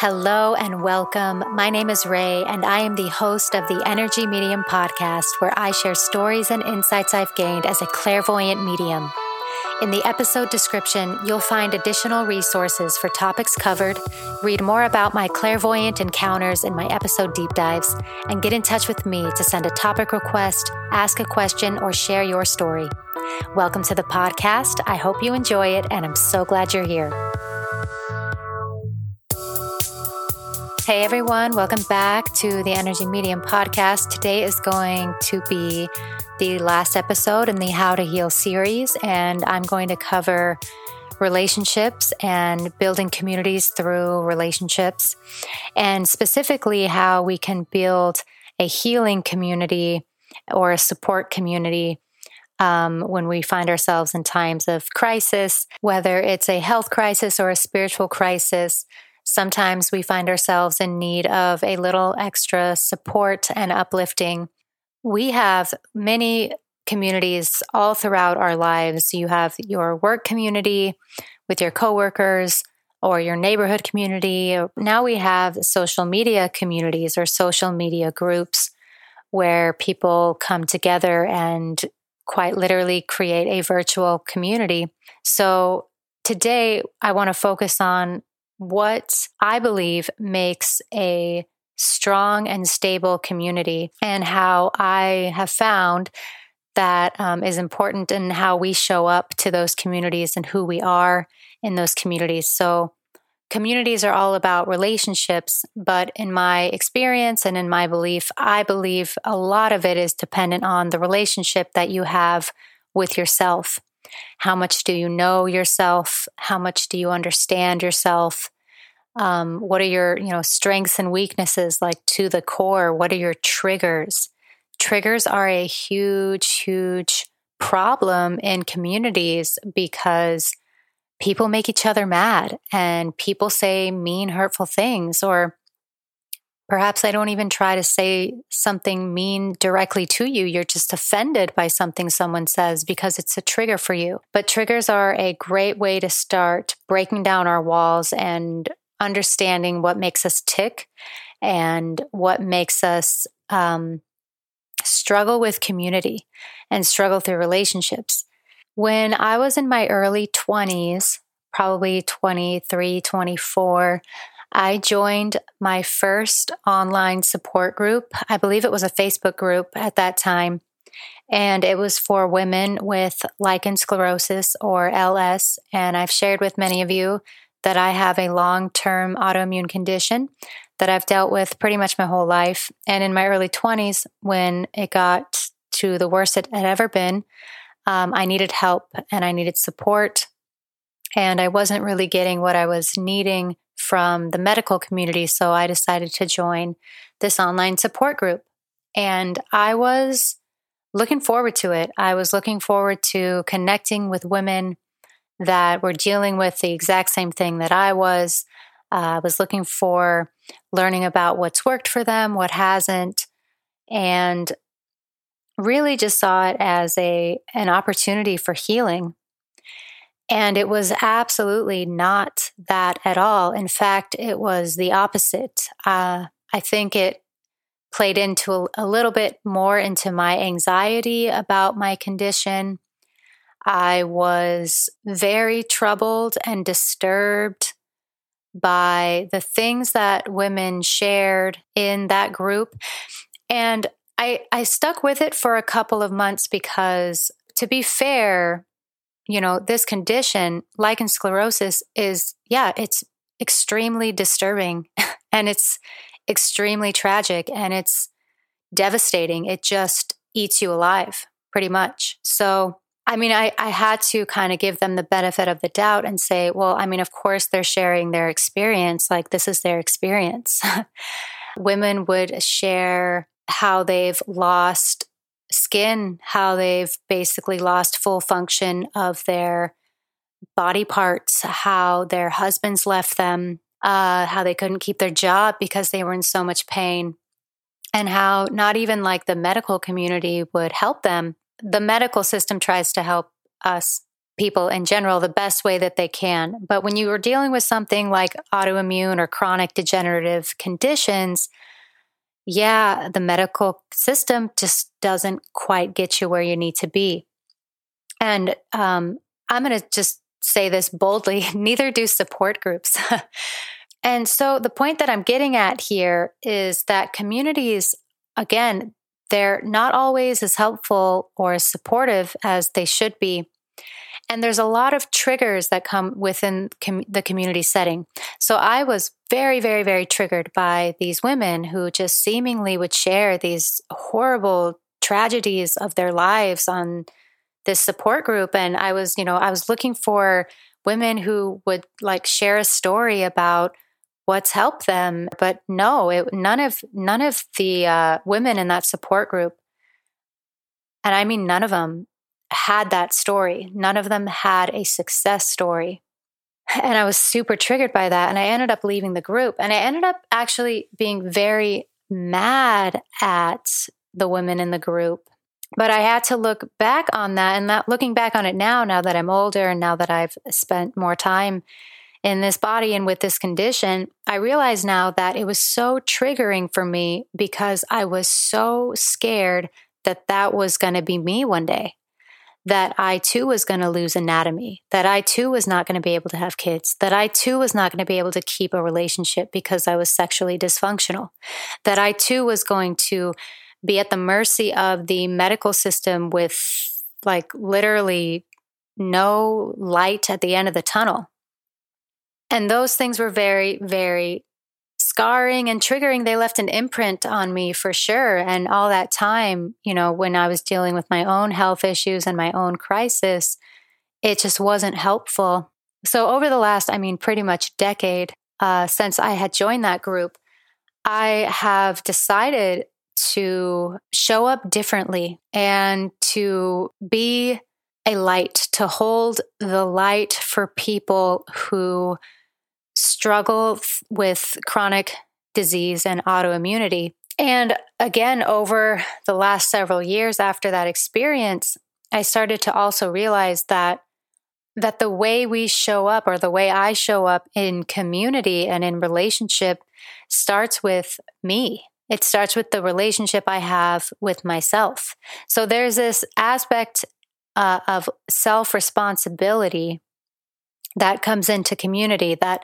Hello and welcome. My name is Ray, and I am the host of the Energy Medium podcast, where I share stories and insights I've gained as a clairvoyant medium. In the episode description, you'll find additional resources for topics covered, read more about my clairvoyant encounters in my episode deep dives, and get in touch with me to send a topic request, ask a question, or share your story. Welcome to the podcast. I hope you enjoy it, and I'm so glad you're here. Hey everyone, welcome back to the Energy Medium podcast. Today is going to be the last episode in the How to Heal series, and I'm going to cover relationships and building communities through relationships, and specifically how we can build a healing community or a support community um, when we find ourselves in times of crisis, whether it's a health crisis or a spiritual crisis Sometimes we find ourselves in need of a little extra support and uplifting. We have many communities all throughout our lives. You have your work community with your coworkers or your neighborhood community. Now we have social media communities or social media groups where people come together and quite literally create a virtual community. So today I want to focus on what I believe makes a strong and stable community and how I have found that um, is important in how we show up to those communities and who we are in those communities. So, communities are all about relationships, but in my experience and in my belief, I believe a lot of it is dependent on the relationship that you have with yourself. How much do you know yourself? How much do you understand yourself? Um, what are your, you know, strengths and weaknesses like to the core? What are your triggers? Triggers are a huge, huge problem in communities because people make each other mad and people say mean, hurtful things, or Perhaps I don't even try to say something mean directly to you. You're just offended by something someone says because it's a trigger for you. But triggers are a great way to start breaking down our walls and understanding what makes us tick and what makes us um, struggle with community and struggle through relationships. When I was in my early 20s, probably 23, 24, I joined my first online support group. I believe it was a Facebook group at that time. And it was for women with lichen sclerosus or LS. And I've shared with many of you that I have a long term autoimmune condition that I've dealt with pretty much my whole life. And in my early 20s, when it got to the worst it had ever been, um, I needed help and I needed support. And I wasn't really getting what I was needing from the medical community. So I decided to join this online support group. And I was looking forward to it. I was looking forward to connecting with women that were dealing with the exact same thing that I was. Uh, I was looking for learning about what's worked for them, what hasn't, and really just saw it as a an opportunity for healing and it was absolutely not that at all. In fact, it was the opposite. Uh, I think it played into a, a little bit more into my anxiety about my condition. I was very troubled and disturbed by the things that women shared in that group. And I, I stuck with it for a couple of months because, to be fair, you know, this condition, lichen sclerosus, is, yeah, it's extremely disturbing and it's extremely tragic and it's devastating. It just eats you alive, pretty much. So, I mean, I, I had to kind of give them the benefit of the doubt and say, well, I mean, of course, they're sharing their experience. Like, this is their experience. Women would share how they've lost skin, how they've basically lost full function of their body parts, how their husbands left them, uh, how they couldn't keep their job because they were in so much pain, and how not even like the medical community would help them. The medical system tries to help us people in general the best way that they can. But when you are dealing with something like autoimmune or chronic degenerative conditions, yeah, the medical system just doesn't quite get you where you need to be. And um, I'm going to just say this boldly neither do support groups. and so the point that I'm getting at here is that communities, again, they're not always as helpful or as supportive as they should be. And there's a lot of triggers that come within com- the community setting. So I was very, very, very triggered by these women who just seemingly would share these horrible tragedies of their lives on this support group. And I was, you know, I was looking for women who would like share a story about what's helped them but no it, none of none of the uh, women in that support group and i mean none of them had that story. None of them had a success story. And I was super triggered by that. And I ended up leaving the group. And I ended up actually being very mad at the women in the group. But I had to look back on that and that looking back on it now, now that I'm older and now that I've spent more time in this body and with this condition, I realize now that it was so triggering for me because I was so scared that that was going to be me one day that I too was going to lose anatomy, that I too was not going to be able to have kids, that I too was not going to be able to keep a relationship because I was sexually dysfunctional, that I too was going to be at the mercy of the medical system with like literally no light at the end of the tunnel. And those things were very, very scarring and triggering, they left an imprint on me for sure. And all that time, you know, when I was dealing with my own health issues and my own crisis, it just wasn't helpful. So, over the last, I mean, pretty much decade uh, since I had joined that group, I have decided to show up differently and to be a light, to hold the light for people who struggle with chronic disease and autoimmunity. And again, over the last several years after that experience, I started to also realize that that the way we show up or the way I show up in community and in relationship starts with me. It starts with the relationship I have with myself. So there's this aspect uh, of self responsibility that comes into community that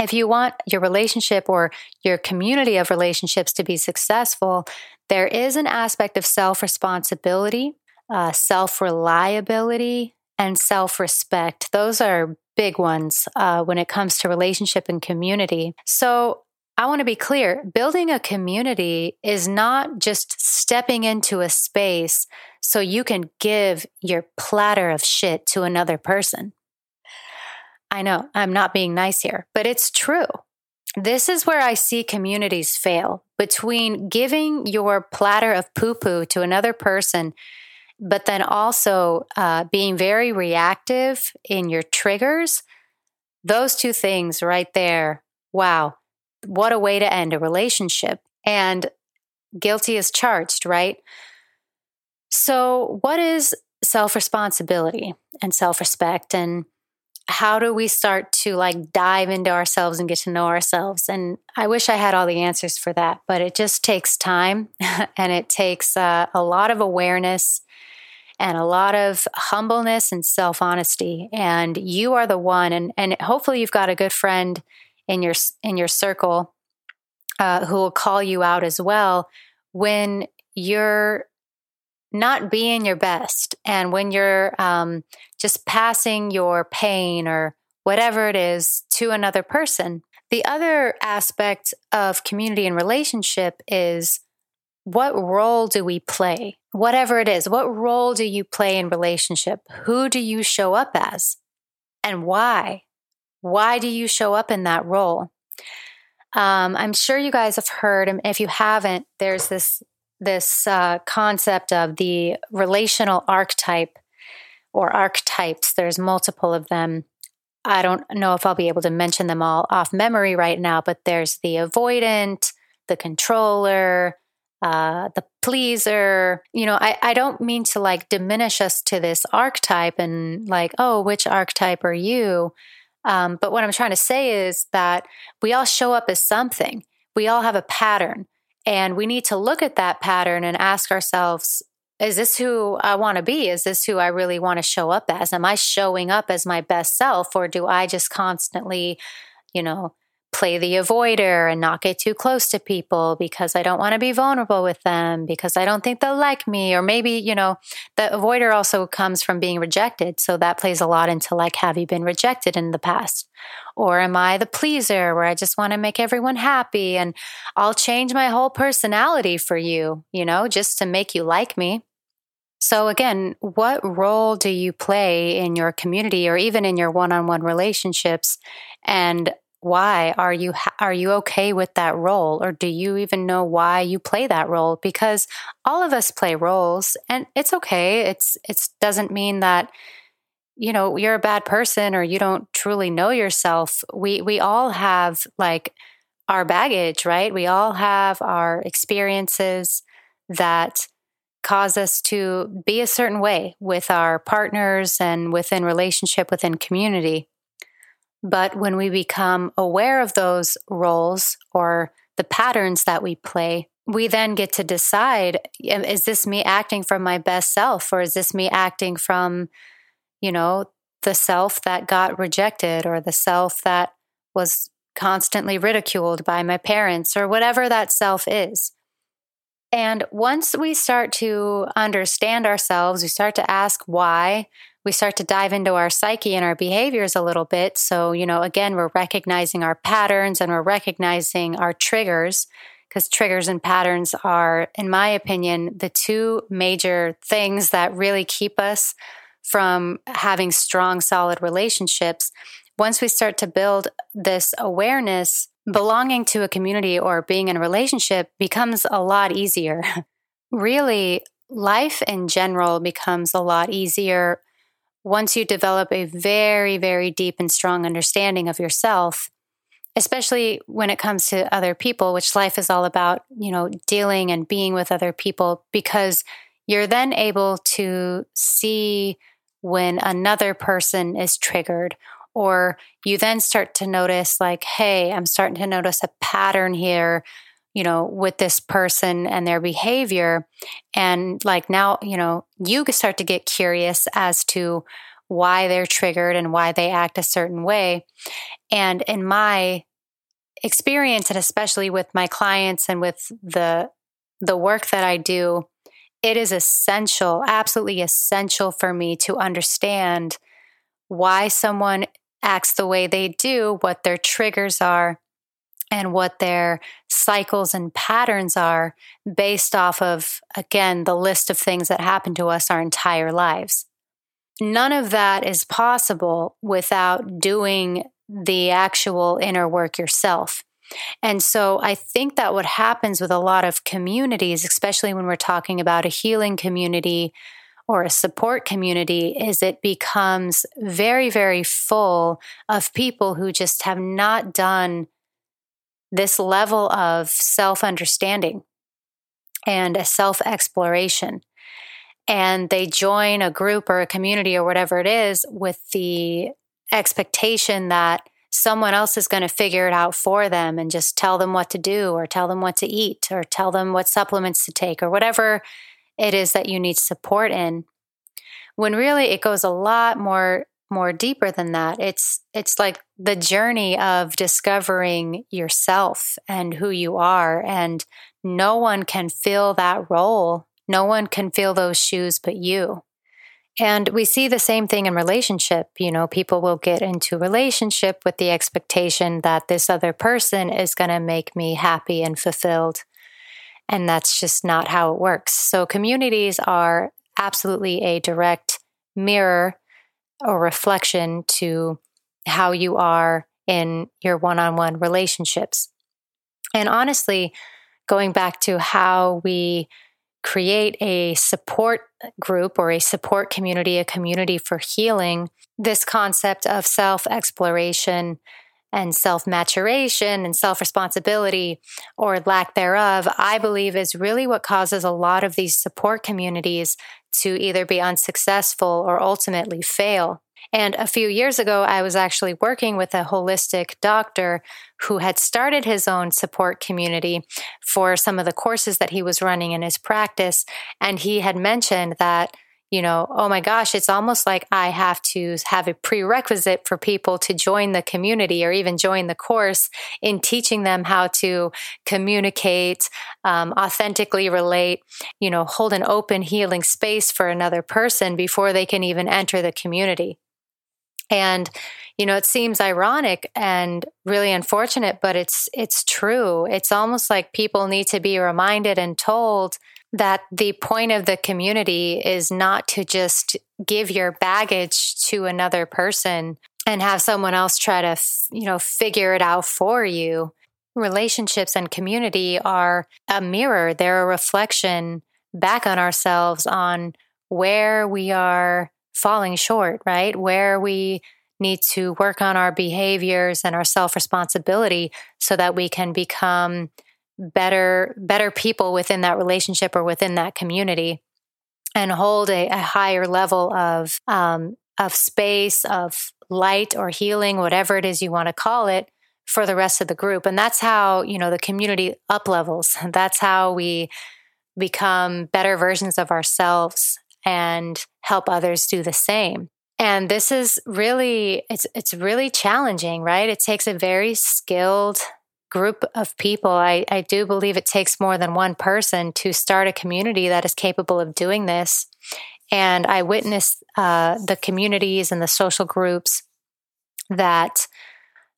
if you want your relationship or your community of relationships to be successful, there is an aspect of self responsibility, uh, self reliability, and self respect. Those are big ones uh, when it comes to relationship and community. So, I want to be clear building a community is not just stepping into a space so you can give your platter of shit to another person. I know I'm not being nice here, but it's true. This is where I see communities fail between giving your platter of poo poo to another person, but then also uh, being very reactive in your triggers. Those two things right there. Wow. What a way to end a relationship. And guilty is charged, right? So, what is self responsibility and self respect? And how do we start to like dive into ourselves and get to know ourselves? And I wish I had all the answers for that, but it just takes time and it takes uh, a lot of awareness and a lot of humbleness and self honesty. And you are the one, and, and hopefully you've got a good friend in your in your circle uh, who will call you out as well when you're not being your best and when you're um, just passing your pain or whatever it is to another person. The other aspect of community and relationship is what role do we play? Whatever it is, what role do you play in relationship? Who do you show up as? And why? Why do you show up in that role? Um, I'm sure you guys have heard, and if you haven't, there's this this uh, concept of the relational archetype or archetypes. There's multiple of them. I don't know if I'll be able to mention them all off memory right now, but there's the avoidant, the controller, uh, the pleaser. You know, I, I don't mean to like diminish us to this archetype and like, oh, which archetype are you? Um, but what I'm trying to say is that we all show up as something, we all have a pattern. And we need to look at that pattern and ask ourselves, is this who I want to be? Is this who I really want to show up as? Am I showing up as my best self or do I just constantly, you know, play the avoider and not get too close to people because I don't want to be vulnerable with them because I don't think they'll like me. Or maybe, you know, the avoider also comes from being rejected. So that plays a lot into like, have you been rejected in the past? Or am I the pleaser where I just want to make everyone happy and I'll change my whole personality for you, you know, just to make you like me? So, again, what role do you play in your community or even in your one on one relationships? And why are you are you okay with that role? Or do you even know why you play that role? Because all of us play roles and it's okay. It's it doesn't mean that you know you're a bad person or you don't truly know yourself. We we all have like our baggage right? We all have our experiences that cause us to be a certain way with our partners and within relationship within community but when we become aware of those roles or the patterns that we play, we then get to decide is this me acting from my best self or is this me acting from, you know, the self that got rejected or the self that was constantly ridiculed by my parents or whatever that self is. And once we start to understand ourselves, we start to ask why, we start to dive into our psyche and our behaviors a little bit. So, you know, again, we're recognizing our patterns and we're recognizing our triggers because triggers and patterns are, in my opinion, the two major things that really keep us from having strong, solid relationships. Once we start to build this awareness, belonging to a community or being in a relationship becomes a lot easier. really, life in general becomes a lot easier once you develop a very, very deep and strong understanding of yourself, especially when it comes to other people, which life is all about, you know, dealing and being with other people, because you're then able to see when another person is triggered or you then start to notice like hey i'm starting to notice a pattern here you know, with this person and their behavior. And like now, you know, you start to get curious as to why they're triggered and why they act a certain way. And in my experience, and especially with my clients and with the the work that I do, it is essential, absolutely essential for me to understand why someone acts the way they do, what their triggers are, and what their cycles and patterns are based off of, again, the list of things that happen to us our entire lives. None of that is possible without doing the actual inner work yourself. And so I think that what happens with a lot of communities, especially when we're talking about a healing community or a support community, is it becomes very, very full of people who just have not done this level of self understanding and a self exploration. And they join a group or a community or whatever it is with the expectation that someone else is going to figure it out for them and just tell them what to do or tell them what to eat or tell them what supplements to take or whatever it is that you need support in. When really it goes a lot more more deeper than that. It's it's like the journey of discovering yourself and who you are and no one can fill that role. No one can fill those shoes but you. And we see the same thing in relationship. You know, people will get into relationship with the expectation that this other person is going to make me happy and fulfilled. And that's just not how it works. So communities are absolutely a direct mirror or reflection to how you are in your one on one relationships. And honestly, going back to how we create a support group or a support community, a community for healing, this concept of self exploration and self maturation and self responsibility or lack thereof, I believe is really what causes a lot of these support communities to either be unsuccessful or ultimately fail. And a few years ago, I was actually working with a holistic doctor who had started his own support community for some of the courses that he was running in his practice. And he had mentioned that you know, oh my gosh, it's almost like I have to have a prerequisite for people to join the community or even join the course in teaching them how to communicate, um, authentically relate, you know, hold an open, healing space for another person before they can even enter the community. And, you know, it seems ironic and really unfortunate, but it's it's true. It's almost like people need to be reminded and told that the point of the community is not to just give your baggage to another person and have someone else try to, you know, figure it out for you. Relationships and community are a mirror. They're a reflection back on ourselves on where we are falling short, right? Where we need to work on our behaviors and our self responsibility so that we can become better better people within that relationship or within that community and hold a, a higher level of um, of space of light or healing whatever it is you want to call it for the rest of the group and that's how you know the community up levels that's how we become better versions of ourselves and help others do the same. And this is really it's it's really challenging, right? It takes a very skilled group of people. I, I do believe it takes more than one person to start a community that is capable of doing this. And I witnessed uh, the communities and the social groups that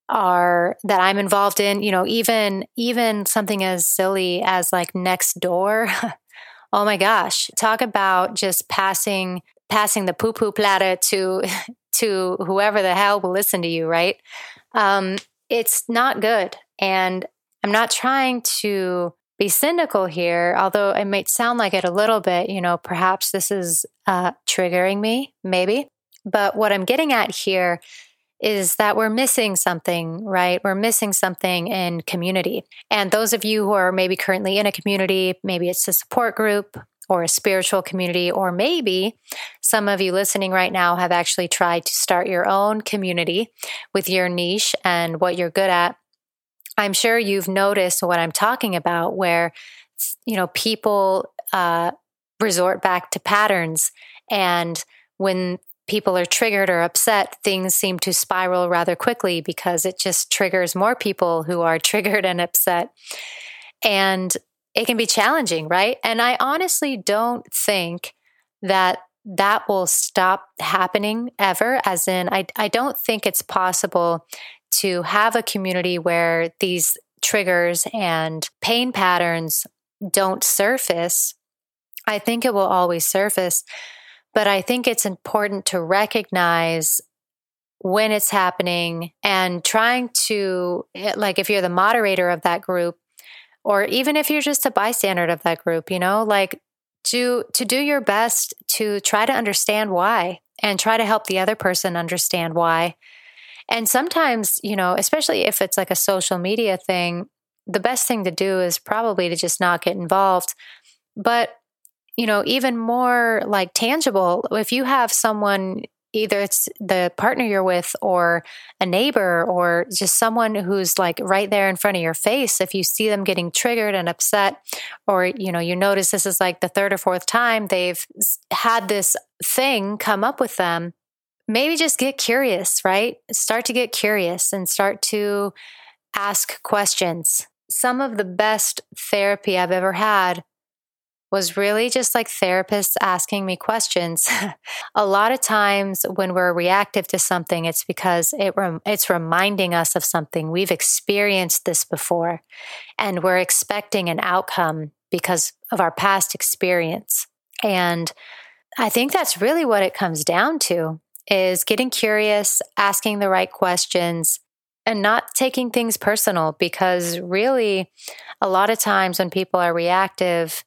are that I'm involved in, you know, even even something as silly as like Nextdoor. Oh my gosh, talk about just passing passing the poo poo platter to to whoever the hell will listen to you, right? Um, it's not good, and I'm not trying to be cynical here, although it might sound like it a little bit. You know, perhaps this is uh, triggering me, maybe. But what I'm getting at here is that we're missing something, right? We're missing something in community. And those of you who are maybe currently in a community, maybe it's a support group or a spiritual community, or maybe some of you listening right now have actually tried to start your own community with your niche and what you're good at. I'm sure you've noticed what I'm talking about, where you know people uh, resort back to patterns, and when people are triggered or upset, things seem to spiral rather quickly because it just triggers more people who are triggered and upset. And it can be challenging, right? And I honestly don't think that that will stop happening ever. As in, I, I don't think it's possible to have a community where these triggers and pain patterns don't surface. I think it will always surface but I think it's important to recognize when it's happening and trying to, eh, like, if you're the moderator of that group, or even if you're just a bystander of that group, you know, like, to to do your best to try to understand why and try to help the other person understand why. And sometimes, you know, especially if it's like a social media thing, the best thing to do is probably to just not get involved. But you know, even more like tangible, if you have someone, either it's the partner you're with or a neighbor or just someone who's like right there in front of your face, if you see them getting triggered and upset, or, you know, you notice this is like the third or fourth time they've had this thing come up with them, maybe just get curious, right? Start to get curious and start to ask questions. Some of the best therapy I've ever had was really just like therapists asking me questions. a lot of times when we're reactive to something, it's because it rem- it's reminding us of something. We've experienced this before and we're expecting an outcome because of our past experience. And I think that's really what it comes down to is getting curious, asking the right questions, and not taking things personal because really a lot of times when people are reactive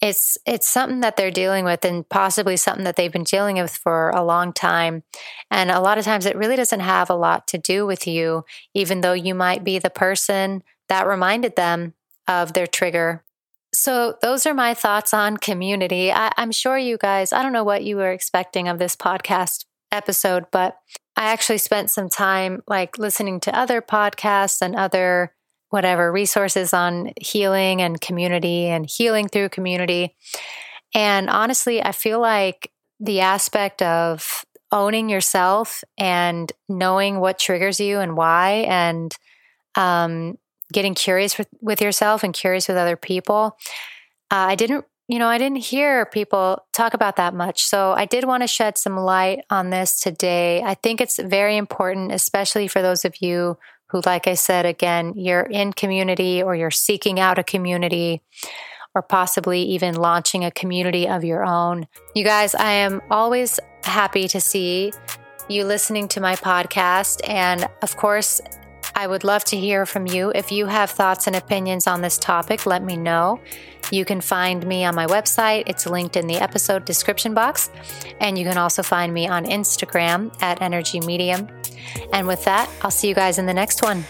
it's it's something that they're dealing with and possibly something that they've been dealing with for a long time. And a lot of times it really doesn't have a lot to do with you even though you might be the person that reminded them of their trigger. So those are my thoughts on community. I, i'm sure you guys i don't know what you were expecting of this podcast episode but i actually spent some time like listening to other podcasts and other whatever resources on healing and community and healing through community. And honestly, I feel like the aspect of owning yourself and knowing what triggers you and why, and um, getting curious with, with, yourself and curious with other people. Uh, I didn't, you know, I didn't hear people talk about that much. So I did want to shed some light on this today. I think it's very important, especially for those of you who, like I said, again, you're in community or you're seeking out a community or possibly even launching a community of your own. You guys, I am always happy to see you listening to my podcast. And of course, I would love to hear from you. If you have thoughts and opinions on this topic, let me know. You can find me on my website, it's linked in the episode description box. And you can also find me on Instagram at Energy Medium. And with that, I'll see you guys in the next one.